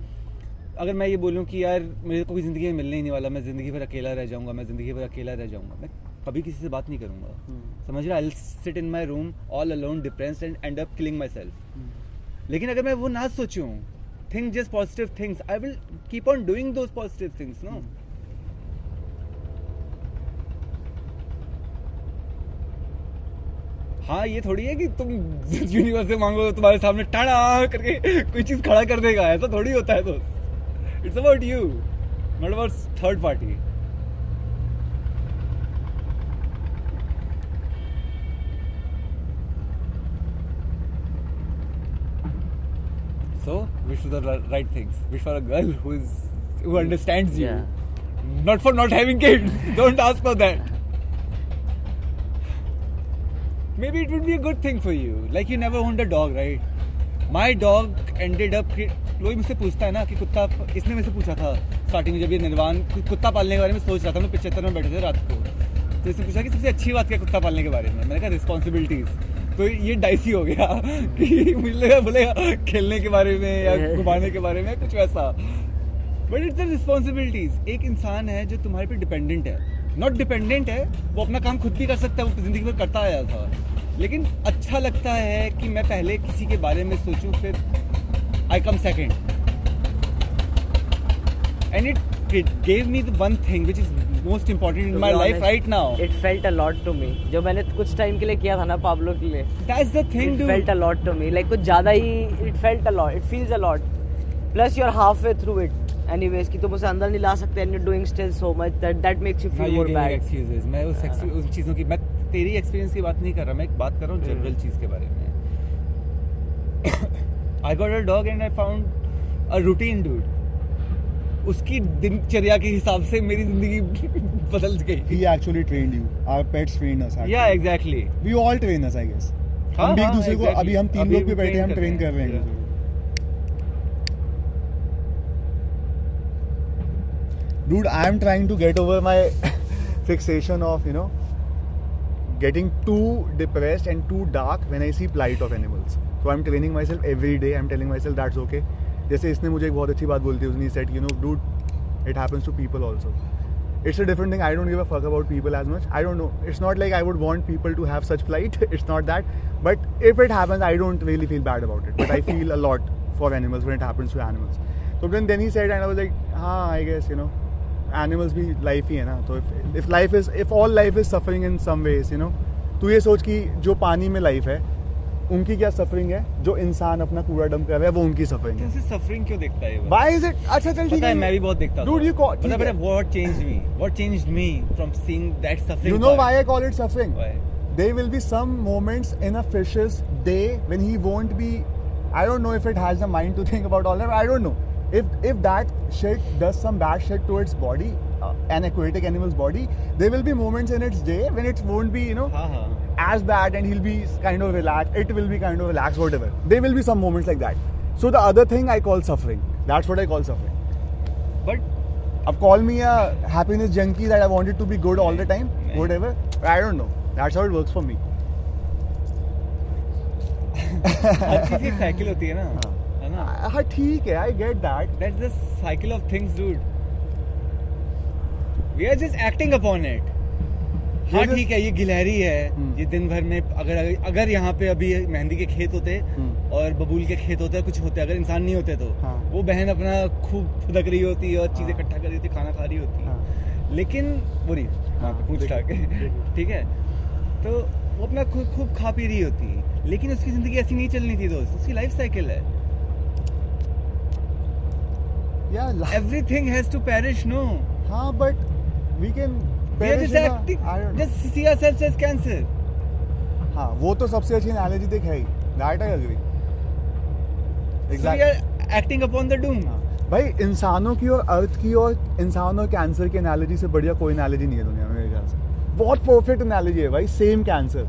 अगर मैं ये बोलूँ कि यार मेरे को कोई ज़िंदगी में मिलने ही नहीं वाला मैं ज़िंदगी भर अकेला रह जाऊँगा मैं ज़िंदगी भर अकेला रह जाऊँगा। मैं कभी किसी से बात नहीं करूँगा। Hmm. समझ रहा I sit in my room all alone depressed and end up killing myself. लेकिन अगर मैं वो ना सोचूं think just positive things I will keep on doing those positive things no हाँ ये थोड़ी है कि तुम यूनिवर्स से मांगो तुम्हारे सामने टाड़ा करके कोई चीज़ खड़ा कर देगा। ऐसा थोड़ी होता है दोस्त it's about you not about third party so wish for the right things wish for a girl who is who understands you not for not having kids don't ask for that Maybe it would be a good thing for you. Like you never owned a dog, right? My dog ended up. कोई मुझसे पूछता है ना कि कुत्ता इसने मुझसे पूछा था स्टार्टिंग में जब ये निर्वाण कुत्ता पालने के बारे में सोच रहा था मैं पिछहत्तर में बैठे थे रात को तो इसने पूछा कि सबसे अच्छी बात क्या कुत्ता पालने के बारे में मैंने कहा रिस्पॉन्सिबिलिटीज तो ये डाइसी हो गया (laughs) कि मुझे लगा बोलेगा खेलने के बारे में या (laughs) घुमाने के बारे में कुछ वैसा बट इट्स रिस्पॉन्सिबिलिटीज एक इंसान है जो तुम्हारे पे डिपेंडेंट है नॉट डिपेंडेंट है वो अपना काम खुद भी कर सकता है वो ज़िंदगी में करता आया था लेकिन अच्छा लगता है कि मैं पहले किसी के बारे में सोचूं फिर I come second and it gave me the one thing which is most important in my life right now it felt a lot to me. जो मैंने कुछ टाइम के लिए किया था ना पाब्लो के लिए that's the thing it felt a lot to me. Like कुछ ज़्यादा ही it felt a lot. It feels plus lot. Plus you're halfway through it. Anyways कि तुम उसे अंदर नहीं ला सकते and you're doing still so much that that makes you Now feel you're more giving bad. excuses. मैं उस ex- उन चीज़ों की मैं तेरी एक्सपीरियंस की बात नहीं कर रहा मैं एक बात कर रहा हूँ जनरल चीज़ के बारे में I got a dog and I found a routine dude उसकी दिनचर्या के हिसाब से मेरी ज़िंदगी बदल गई He actually trained you. Our pets trained us. actually. Yeah exactly We all train us, I guess. हाँ, हम भी एक हाँ, दूसरे को. अभी हम तीन लोग भी बैठे हैं, हम ट्रेन कर रहे हैं, हैं Dude, I am trying to get over my fixation of, you know, getting too depressed and too dark when I see plight of animals. So I'm training myself every day. I'm telling myself that's okay. जैसे इसने मुझे एक बहुत अच्छी बात बोलती है उसने said you know dude it happens to people also it's a different thing. I don't give a fuck about people as much. I don't know. It's not like I would want people to have such plight. It's not that. But if it happens, I don't really feel bad about it. But I feel a lot for animals when it happens to animals. So then, then he said, and I was like, ah, I guess you know, animals भी life ही है ना तो if life is if all life is suffering in some ways you know तू ये सोच कि जो पानी में लाइफ है उनकी क्या सफरिंग है जो इंसान अपना कूड़ा डंप कर रहा है वो उनकी सफरिंग तो है सफरिंग क्यों दिखता है व्हाई इज़ इट अच्छा चल ठीक है मैं भी बहुत देखता था Dude, you call- पता ठीक है है। What changed me what changed me from seeing that suffering know why I call it suffering? Why? There will be some moments in a fish's day when he won't be. I don't know if it has the mind to think about all that. I don't know. If if that shit does some bad shit to its body, uh, an aquatic animal's body, there will be moments in its day when it won't be, you know, हाँ हाँ as bad, and he'll be kind of relaxed. It will be kind of relaxed, whatever. There will be some moments like that. So the other thing I call suffering. That's what I call suffering. But अब call me a happiness junkie that I wanted to be good all the time, Nahi. whatever. I don't know. That's how it works for me. हर चीज की cycle होती है ना है ना? हाँ ठीक है I get that that's the cycle of things dude we are just acting upon it हाँ ठीक है ये गिलहरी है। हम्म। ये दिन भर में अगर अगर यहाँ पे अभी मेहंदी के खेत होते हम्म। और बबूल के खेत होते कुछ होते अगर इंसान नहीं होते तो। हाँ। वो बहन अपना खूब फुदक रही होती और चीज़ें हाँ। इकट्ठा कर रही होती खाना खा रही होती। हाँ। लेकिन हाँ, पूछ के ठीक है? तो वो अपना खूब खूब खा पी रही होती लेकिन उसकी ज़िंदगी ऐसी नहीं चलनी थी दोस्त। उसकी लाइफ साइकिल है। Yeah everything has to perish no हाँ but we can We are just acting. Just see ourselves as cancer. हाँ वो तो सबसे अच्छी एनालॉजी देख है ही that I agree So we are acting upon the doom. भाई इंसानों की और अर्थ की और इंसान कैंसर की एनालॉजी से बढ़िया कोई एनालॉजी नहीं है दुनिया में मेरे ख्याल से बहुत परफेक्ट एनालॉजी है भाई same cancer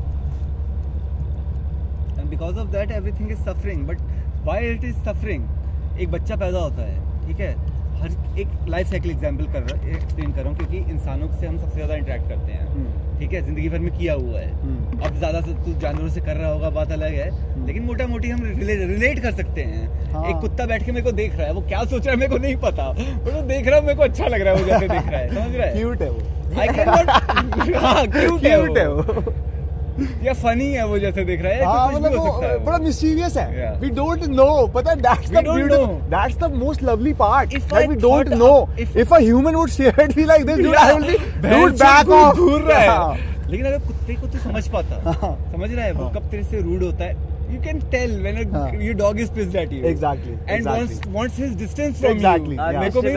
And because of that, everything is suffering. But why it is suffering? एक बच्चा पैदा होता है ठीक है? हर एक लाइफ साइकिल एग्ज़ाम्पल कर रहा एक्सप्लेन कर रहा हूँ क्योंकि इंसानों से हम सबसे ज़्यादा इंटरेक्ट करते हैं। हम्म। ठीक है? ज़िंदगी भर में किया हुआ है। हम्म। अब ज़्यादा से तू जानवरों से कर रहा होगा बात अलग है। लेकिन मोटा मोटी हम रिलेट कर सकते हैं। हाँ। एक कुत्ता बैठ के मेरे को देख रहा है वो क्या सोच रहा है मेरे को नहीं पता। वो देख रहा है मेरे को अच्छा लग रहा है वो जैसे देख रहा है। समझ रहा है? (laughs) क्यूट है वो। आई कैन नॉट हाँ क्यूट है वो। या फनी है वो जैसे देख रहा है हाँ कुछ मतलब वो बड़ा मिस्टीरियस है। वी डोंट नो पता है that's the beauty that's the most lovely part If that we don't know if a human would share it be like this dude I will be dude back of घूर रहा है लेकिन अगर कुत्ते को तो समझ पाता। हाँ। समझ रहा है वो हाँ। कब तेरे से रूड होता है? you can tell when a, your dog is pissed at you. Exactly. And exactly. wants wants his distance from exactly. you. Exactly.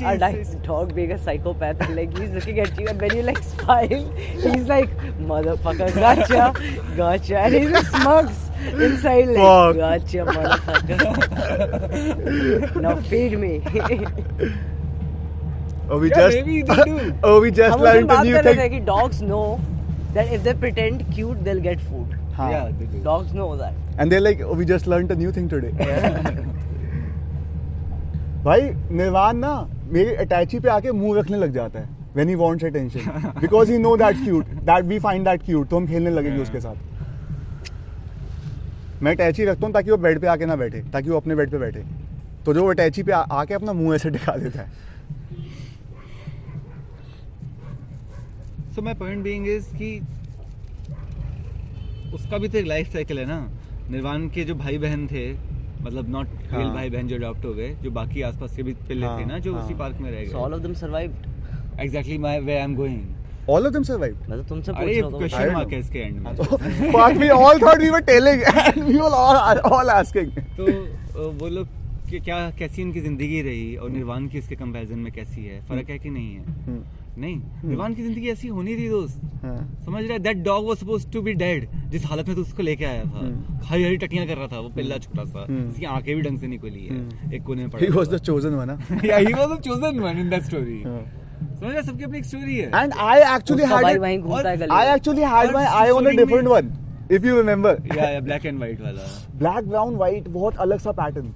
Yeah. Like, dog being a psychopath, like he's looking at you, and when you like smile, he's like, motherfucker, gotcha, gotcha, and he's just smugs inside like, Fuck. gotcha, motherfucker. now feed me. Oh, we yeah, just. Maybe they do. (laughs) oh, we just learned a new thing. कि dogs know that if they pretend cute, they'll get food. हाँ. या दे दो Dogs know that. And they're like, oh, we just learned a new thing today. भाई निर्वाण ना मेरे अटैची पे आके मुँह रखने लग जाता है when he wants attention because he know that's cute that we find that cute तो हम खेलने लगेंगे Yeah. उसके साथ मैं अटैची रखता हूँ ताकि वो बेड पे आके ना बैठे ताकि वो अपने बेड पे बैठे तो जो वो अटैची पे आ, आके अपना मुँह ऐसे दिखा देता है so my point being is कि उसका भी तो एक लाइफ साइकिल है ना। निर्वाण के जो भाई बहन थे मतलब नॉट रियल हाँ। भाई बहन जो अडॉप्ट हो गए जो बाकी आसपास के भी पिल्ले हाँ, थे ना जो हाँ। उसी पार्क में रह So all गए of them survived. Exactly my way I am going all of them survived? मैं तो तुमसे पूछ अरे रहा था क्वेश्चन मार्क है इसके एंड में। (laughs) But we all thought we were telling and we were all all asking. तो वो लोग कि क्या कैसी इनकी ज़िंदगी रही और निर्वाण की इसके कंपैरिजन में कैसी है? फ़र्क है कि नहीं है? हम्म, नहीं निर्वाण की ज़िंदगी ऐसी होनी थी दोस्त हाँ, समझ रहा है that dog was suppose to be dead जिस हालत में तू उसको लेके आया था हम्म। हरी हरी टटियाँ कर रहा था वो पिल्ला छोटा सा हम्म। जिसकी आँखें भी ढंग से निकली है हम्म। एक कोने में he was पड़ा the chosen one huh? Yeah he was the chosen one in that story हाँ. समझ रहा सबकी अपनी एक स्टोरी है and I actually उसका had भाई it- वहीं घूमता है और- गली I में। actually had और my eye on a showing different me- one. If you remember. Yeah yeah black and white वाला ब्लैक ब्राउन व्हाइट बहुत अलग सा पैटर्न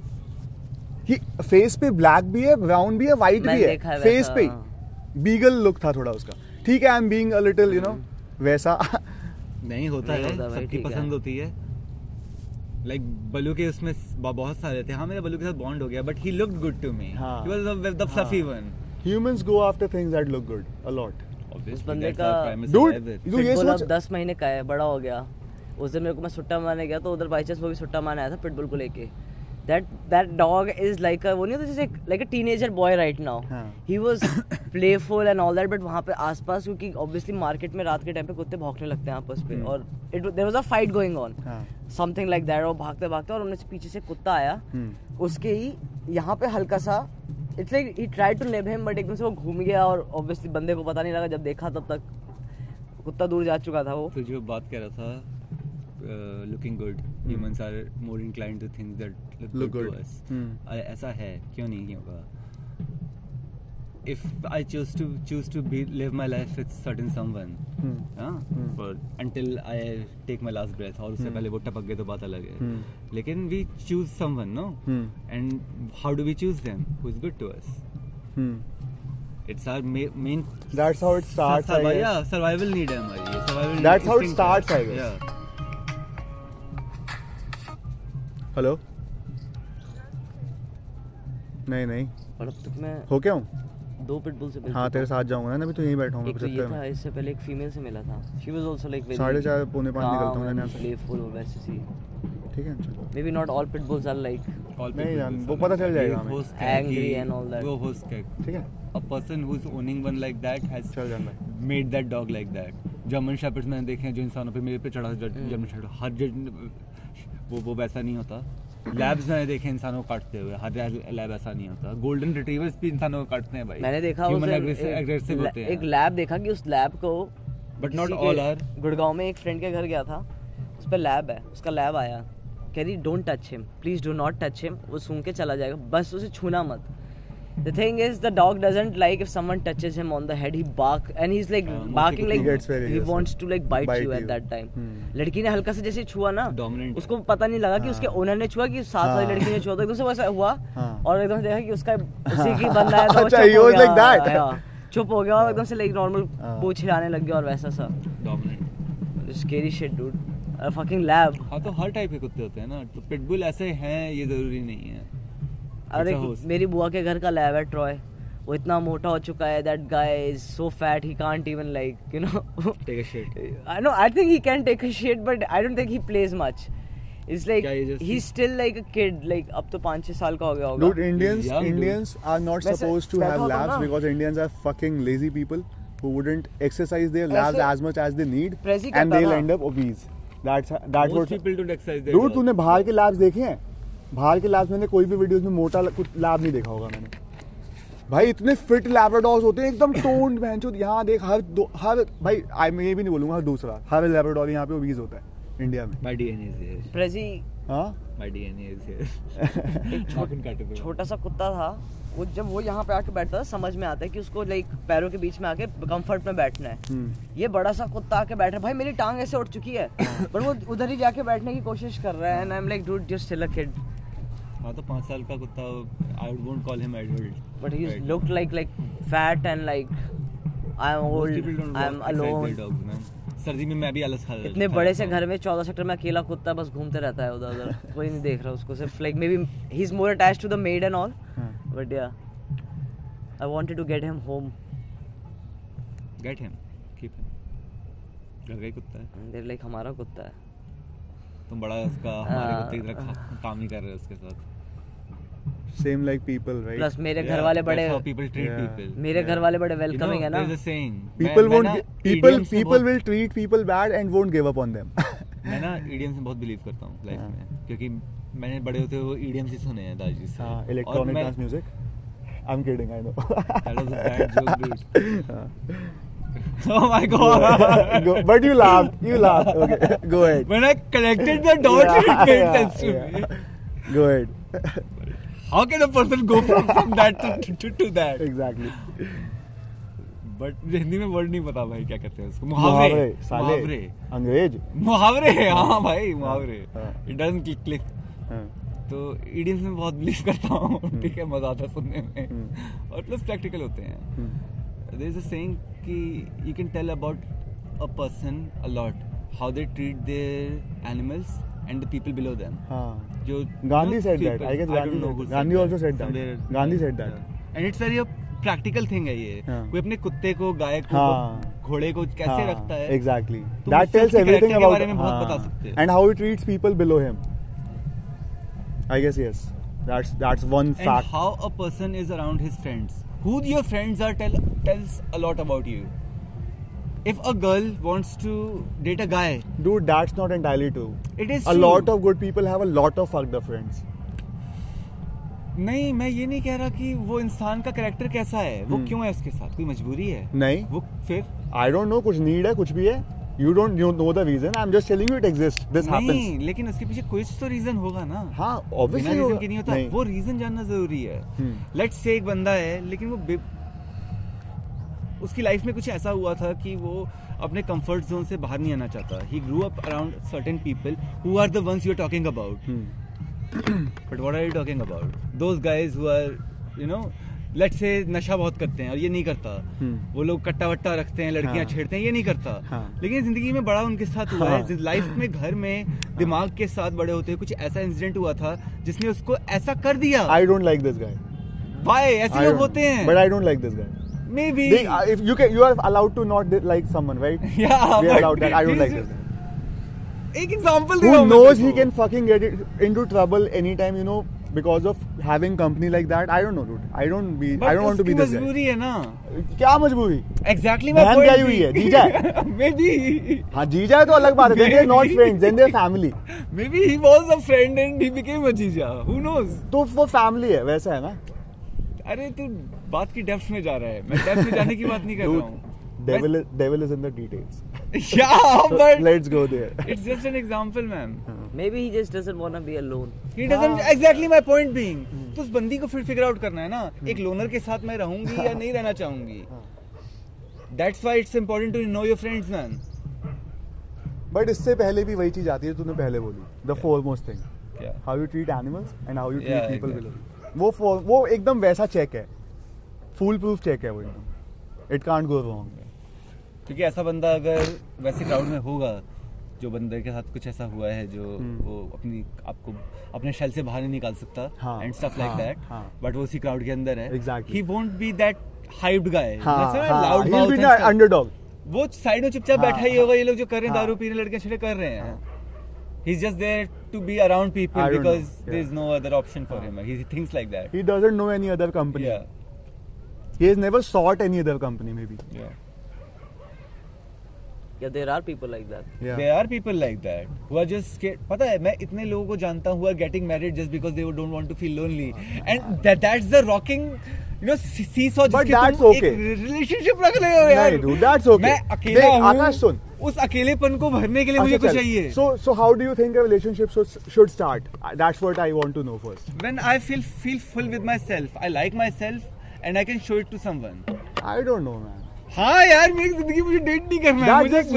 कि फेस पे ब्लैक भी है ब्राउन भी है व्हाइट भी है फेस पे हाँ। बीगल लुक था थोड़ा उसका। ठीक है I am being a little you know वैसा। नहीं होता नहीं है होता सबकी ठीक है। पसंद होती है। लाइक like, बलू के उसमें बहुत सारे थे हाँ। मेरा बलू के साथ बॉन्ड हो गया but he looked good to me हाँ। He was the fluffy one humans go after things that look good a lot उस बंदे का तू ये सोच- दस महीने का है बड़ा हो गया। उस दिन मेरे को मैं सुट्टा मारने गया तो उधर बाई चांस वो भी सुट्टा मारने आया था पिटबुल को लेके। That that dog is like a वो नहीं होता जैसे like a teenager boy right now हाँ. he was (coughs) playful and all that but वहाँ पे आसपास क्योंकि obviously market में रात के टाइम पे कुत्ते भौंकने लगते हैं आपस में और it there was a fight going on हाँ. something like that और भागते भागते और उनमें पीछे से कुत्ता आया हम्म. उसके ही यहाँ पे हल्का सा it's like he try to nab him but एकदम से वो घूम गया और ऑब्वियसली बंदे को पता नहीं लगा जब देखा तब तक कुत्ता दूर जा चुका था वो तो जो बात कर रहा था looking good humans are more inclined to things that look good to us Hmm. ऐसा है क्यों नहीं होगा if I choose to choose to be live my life with certain someone Hmm. हाँ, Hmm. for until I take my last breath और उससे Hmm. पहले वो टपक गए तो बात अलग है Hmm. लेकिन we choose someone no Hmm. and how do we choose them who is good to us Hmm. it's our ma- main That's how it starts. I survi- guess. yeah survival need है हमारी survival That's how it starts, I guess. yeah hello. नहीं नहीं। और अब तक मैं हो क्या हूँ? दो पिटबुल से हाँ तेरे साथ जाऊँगा ना अभी तो यहीं बैठा हूँ एक तो ये था इससे पहले एक फीमेल से मिला था। She was also like very साढ़े चार पौने पाँच निकलता हूँ यहाँ से। प्लेफुल वैसे सी। ठीक है चलो। Maybe not all pitbulls are like नहीं यार, वो पता चल जाएगा हमें। है कि- and all that. वो host है। ठीक है। A person who's owning one like that has चल जाना। है made that dog like that German shepherds मैंने देखे हैं जो इंसानों पे मेरे पे चढ़ा हम्म। जर्मन शेपर्ड हर जो वो वो वैसा नहीं होता। लैब्स मैंने देखे इंसानों को काटते हुए हर लैब ऐसा नहीं होता। गोल्डन रिट्रीवर्स भी इंसानों को काटते हैं भाई। मैंने देखा ह्यूमन एग्रेसिव एक, होते हैं। एक लैब देखा कि उस लैब को किसी के all are. गुड़गांव में एक फ्रेंड के घर गया था उस पर लैब है उसका लैब आया। कह रही don't touch him please do not touch him वो सूंघ के चला जाएगा। बस उसे छूना मत। The thing is, the dog doesn't like if someone touches him on the head. He bark and he's like हाँ, barking like he he wants to like bite, Bite you you at that time. Hmm. लड़की ने हल्का से जैसे छुआ ना Dominant उसको पता नहीं लगा कि उसके ओनर ने छुआ कि साथ वाली हाँ। लड़की ने छुआ तो एकदम से वैसा हुआ हाँ। और एकदम से देखा कि उसका (laughs) उसी की बंदा है तो अच्छा, हो was like that. हाँ, चुप हो गया और एकदम से लाइक नॉर्मल हाँ। पूछ हिलाने लग गया और वैसा सा dominant scary shit dude fucking lab हाँ तो हर टाइप के कुत्ते होते हैं ना तो पिटबुल ऐसे हैं ये ज़रूरी नहीं है अरे मेरी बुआ के घर का लैब है ट्रॉय वो इतना मोटा हो चुका है that guy is so fat he can't even like you know take a shit I know I think he can take a shit but I don't think he plays much it's like he still like a kid like अब तो 5 6 साल का हो गया होगा। Dude Indians Indians are not supposed to have labs because Indians are fucking lazy people who wouldn't exercise their labs as much as they need and they will end up obese that's that's what people don't exercise their dude तूने बाहर के labs देखे हैं? बाहर के labs मैंने कोई भी वीडियोस में मोटा कुछ लैब नहीं देखा होगा मैंने भाई इतने फिट लैब्राडोर्स होते हैं एकदम टोन्ड भैंचो यहाँ देख हर दो हर भाई आई मैं ये भी नहीं बोलूँगा हर दूसरा हर लैब्राडोर यहाँ पे ओबीज होता है इंडिया में My DNA is here. Prezi हाँ My DNA is here. एक नाखून काटे पे। छोटा सा कुत्ता था वो जब वो यहाँ पे आके बैठता था समझ में आता है कि उसको लाइक पैरों के बीच में आके कंफर्ट में बैठना है हम्म। ये बड़ा सा कुत्ता आके बैठ रहा है भाई मेरी टांग ऐसे उठ चुकी है पर वो उधर ही जाके बैठने की कोशिश कर रहा है and I am like dude just still a kid हाँ तो पाँच साल का कुत्ता I won't call him adult but he looked like like fat and like I'm old I'm alone. सर्दी में मैं भी आलस खा इतने बड़े से घर में चौदह सेक्टर में अकेला कुत्ता बस घूमते रहता है उधर उधर (laughs) कोई नहीं देख रहा उसको सिर्फ़ like maybe he is more attached to the maid and all हाँ। But yeah I wanted to get him home get him keep him घर का ही कुत्ता है। देयर लाइक हमारा कुत्ता है। तुम बड़ा उसका हमारे हाँ। कुत्ते की तरह काम नहीं कर रहे उसके साथ। Same like people right plus मेरे घर वाले बड़े पीपल ट्रीट Yeah. पीपल मेरे घर वाले बड़े वेलकमिंग है ना saying people won't gi- people people will treat people bad and won't give up on them मैं ना ईडीएम से बहुत बिलीव करता हूँ लाइफ हाँ। में क्योंकि मैंने बड़े होते हुए ईडीएम से सुने हैं दादी से हाँ और electronic मैं- dance music I'm kidding I know That was a bad joke, dude. हाँ. Oh my god. Go- but you laughed you laughed okay go ahead When I connected the dots, Yeah, it made yeah, sense to yeah. me. go ahead How can a person go from, from that to, to, to that? exactly. But Hindi में word नहीं पता भाई क्या कहते हैं उसको। मुहावरे। मुहावरे मुहावरे। अंग्रेज़। मुहावरे हाँ भाई मुहावरे। हाँ। इट डजंट क्लिक हाँ. तो ईडियम्स में बहुत बिलीव करता हूँ। ठीक है मज़ा आता सुनने में। हम्म। और प्लस प्रैक्टिकल होते हैं। Hmm. There is a saying कि you can tell about a person a lot how they treat their animals and the people below them हाँ जो Gandhi said people, that. I guess Gandhi- I know who Gandhi said also said that. Gandhi said that. Yeah. And it's very practical thing है ये हाँ. कोई अपने कुत्ते को गाय को हाँ. घोड़े को कैसे रखता है exactly that tells everything about बारे में बहुत बता सकते हो। And how he treats people below him I guess yes That's that's one and fact. how a person is around his friends. Who your friends are tell, tells a lot about you. If a girl wants to date a guy, dude that's not entirely true it is a true. lot of good people have a lot of fucked up friends. नहीं मैं ये नहीं कह रहा कि वो इंसान का करेक्टर कैसा है। वो hmm. क्यों है उसके साथ? कोई मजबूरी है? नहीं। वो फिर? आई डोंट नो कुछ नीड है कुछ भी है। You don't know the reason I am just telling you it exist this happens नहीं लेकिन उसके पीछे कुछ तो रीजन होगा ना। हाँ ऑब्वियसली रीजन की नहीं होता। नहीं. वो रीजन जानना ज़रूरी है। hmm. लेट्स से एक बंदा है लेकिन वो उसकी लाइफ में कुछ ऐसा हुआ था कि वो अपने कंफर्ट जोन से बाहर नहीं आना चाहता he grew up around certain people who are the ones you are talking about. But what are you talking about those guys who are you know let's say नशा बहुत करते हैं और ये नहीं करता हम्म। वो लोग कट्टा वट्टा रखते हैं लड़कियाँ हाँ। छेड़ते हैं ये नहीं करता हाँ। लेकिन ज़िंदगी में बड़ा उनके साथ हुआ हाँ। है लाइफ में घर में दिमाग के साथ बड़े होते हुए कुछ ऐसा इंसिडेंट हुआ था जिसने उसको ऐसा कर दिया I like this guy. Why ऐसे लोग होते हैं But I don't like this guy. Maybe They- uh, if you can, you are allowed to not like someone, right? Yeah, We are allowed that. I don't like this just- guy. एक example Who knows he can fucking get it into trouble anytime, you know, because of having company like that. I don't know, dude. I don't be. I don't want to be this guy. मजबूरी है ना क्या मजबूरी exactly बहन ब्याही हुई है, जीजा है। मे बी हाँ जीजा है तो अलग बात है they're not friends then they're family maybe he was a friend and he became a jija who knows तो वो फैमिली है वैसा है ना अरे तू बात की डेप्थ में जा रहा है मैं डेप्थ में जाने की बात नहीं कर रहा हूँ devil is, devil is in the details yeah but let's go there it's just an example man Maybe he just doesn't want to be alone. he doesn't हाँ। exactly my point being hmm. तो उस बंदी को फिर figure out करना है ना hmm. एक लोनर के साथ मैं रहूँगी या नहीं रहना चाहूँगी that's why it's important to know your friends man but इससे पहले भी वही चीज़ आती है तूने पहले बोली द फोरमोस्ट थिंग क्या how you treat animals and how you treat Yeah, people exactly. वो वो एकदम वैसा चेक है। फुल प्रूफ चेक है वो एकदम। इट कांट गो रॉन्ग क्योंकि ऐसा बंदा अगर वैसे क्राउड में होगा जो बंदे के साथ कुछ ऐसा हुआ है जो हम्म। वो अपनी आपको अपने शेल से बाहर नहीं निकाल सकता हाँ, एंड स्टफ़ लाइक हाँ, दैट हाँ। बट वो उसी क्राउड के अंदर है. He won't be that hyped guy हाँ हाँ। the underdog. वो साइड में चुपचाप हाँ, बैठा ही होगा ये लोग जो कर रहे हैं हाँ। दारू पीने लड़के छिड़े कर रहे हैं। He's just there to be around people I because yeah. there's no other option for him. He thinks like that. He doesn't know any other company. Yeah. He has never sought any other company, maybe. Yeah. There are people like that. yeah There are people like that who are just scared. पता है मैं इतने लोगों को जानता हूँ who are getting married just because they don't want to feel lonely and that that's the rocking you know seesaw But जिसके that's तुम okay. relationship रख रहे हो यार नहीं, dude, that's okay. मैं अकेला हूँ आकाश सुन। उस अकेलेपन को भरने के लिए मुझे अच्छा, कुछ. चाहिए so so how do you think a relationship should, should start that's what I want to know first when I feel feel full with myself I like myself and I can show it to someone I don't know man हाँ यार मेरी ज़िंदगी मुझे date नहीं करना है मुझे मतलब-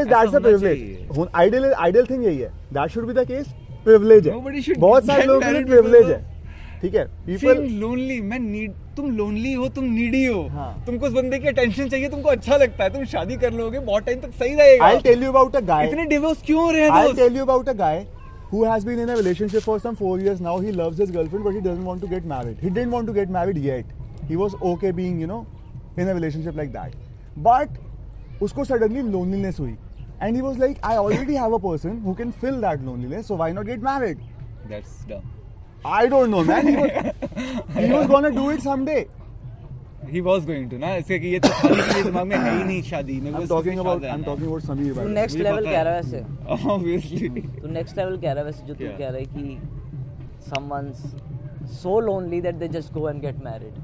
ऐसा that's the होना privilege चाहिए। हुन- ideal ideal thing यही है that should be the case privilege है बहुत सारे लोगों के लिए married है ठीक है फील लोनली मैं नीड तुम लोनली हो तुम नीडी हो हाँ। तुमको उस बंदे की अटेंशन चाहिए तुमको अच्छा लगता है तुम शादी कर लोगे बहुत टाइम तक सही रहेगा I'll tell you about a guy इतने डिवोर्स क्यों हो रहे हैं I'll दोस्त tell you about a who has been in a relationship for some four years now. He loves his girlfriend, but he doesn't want to get married. He didn't want to get married yet. He was okay being, you know, in a relationship like that. But उसको suddenly loneliness हुई. And he was like, I already have a person who can fill that loneliness, so why not get married? That's dumb I don't know, man. He was, he was gonna do it someday. He was going to ना ऐसे कि ये तो खाली के लिए दिमाग में है ही नहीं शादी मेरे को I'm इसके talking साथ about, रहना I'm है। talking about Sameer. तू by the way. नेक्स्ट मुझे लेवल पता कह है। रहा है वैसे Obviously. तू नेक्स्ट लेवल कह रहा है वैसे जो तू क्या? कह रहा है कि someone's so lonely that they just go and get married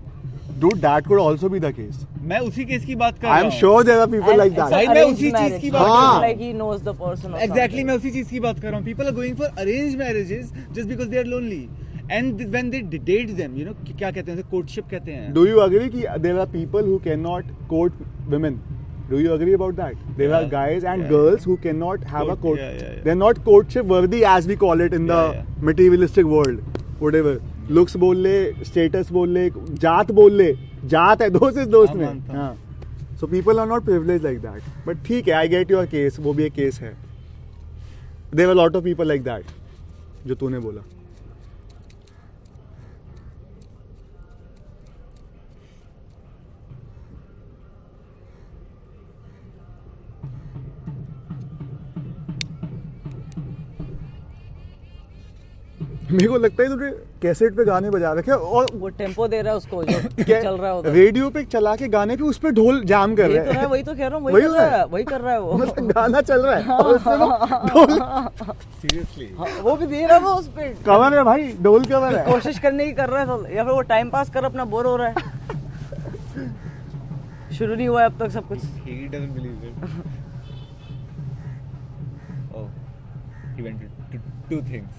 Dude, that could also be the case. मैं उसी केस की बात कर रहा I'm हूँ sure there are people And like it's that. भाई, an मैं उसी चीज़. की बात कर रहा हूँ। like he knows the person or exactly. मैं उसी चीज़ की बात कर रहा हूँ people are going for arrange marriages just because they are lonely and when they date them you know क्या कहते हैं कोर्टशिप कहते हैं Do you agree that there are people who cannot court women? Do you agree about that? There are Yeah. guys and Yeah. girls who cannot have a Court- court. yeah, yeah, yeah. They're not courtship worthy as we call it in the Yeah, yeah. materialistic world. Whatever. Looks बोल ले status बोल ले जात बोल ले जात है दोस्त इस दोस्त में। So people are not privilege like that but ठीक है आई गेट यूर केस वो भी एक केस है। They are lot of people like that जो तूने बोला। मेरे को लगता है तुझे तो कैसेट पे गाने बजा रखे और वो टेंपो दे रहा है उसको जो (laughs) चल रहा होगा रेडियो पे चला के गाने पे उस पे ढोल जाम कर रहे तो है। हैं वही तो कह रहा हूँ वही वही कर रहा रहा है। वही कर रहा है वो। मतलब गाना चल रहा है वो ढोल Seriously. हाँ, वो भी दे रहा है वो उस पे। कवर है भाई ढोल कवर है। कोशिश करने की कर रहा है तो या फिर वो टाइम पास कर अपना बोर हो रहा है। (laughs) शुरू नहीं हुआ है अब तक सब कुछ। He doesn't believe it. (laughs) oh, he went to two things.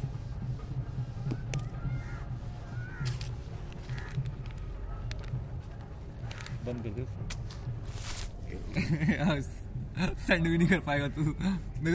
बंद कर दे। (laughs) सेंड भी नहीं कर पाएगा तू।